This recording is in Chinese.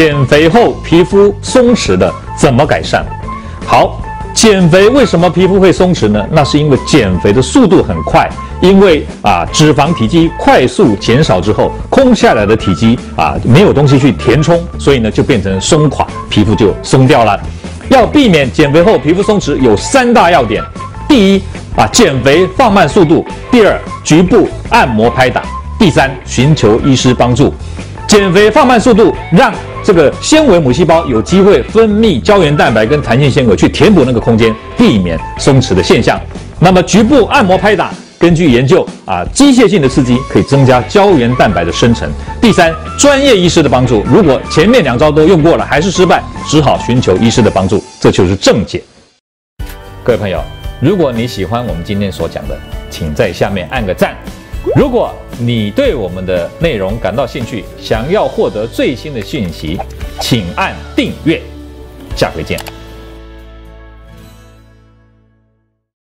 减肥后皮肤松弛的怎么改善？好，减肥为什么皮肤会松弛呢？那是因为减肥的速度很快，因为啊脂肪体积快速减少之后，空下来的体积啊没有东西去填充，所以呢就变成松垮，皮肤就松掉了。要避免减肥后皮肤松弛，有三大要点：第一啊减肥放慢速度；第二局部按摩拍打；第三寻求医师帮助。减肥放慢速度，让这个纤维母细胞有机会分泌胶原蛋白跟弹性纤维去填补那个空间，避免松弛的现象。那么局部按摩拍打，根据研究啊，机械性的刺激可以增加胶原蛋白的生成。第三，专业医师的帮助，如果前面两招都用过了还是失败，只好寻求医师的帮助，这就是正解。各位朋友，如果你喜欢我们今天所讲的，请在下面按个赞。如果你对我们的内容感到兴趣，想要获得最新的讯息，请按订阅。下回见。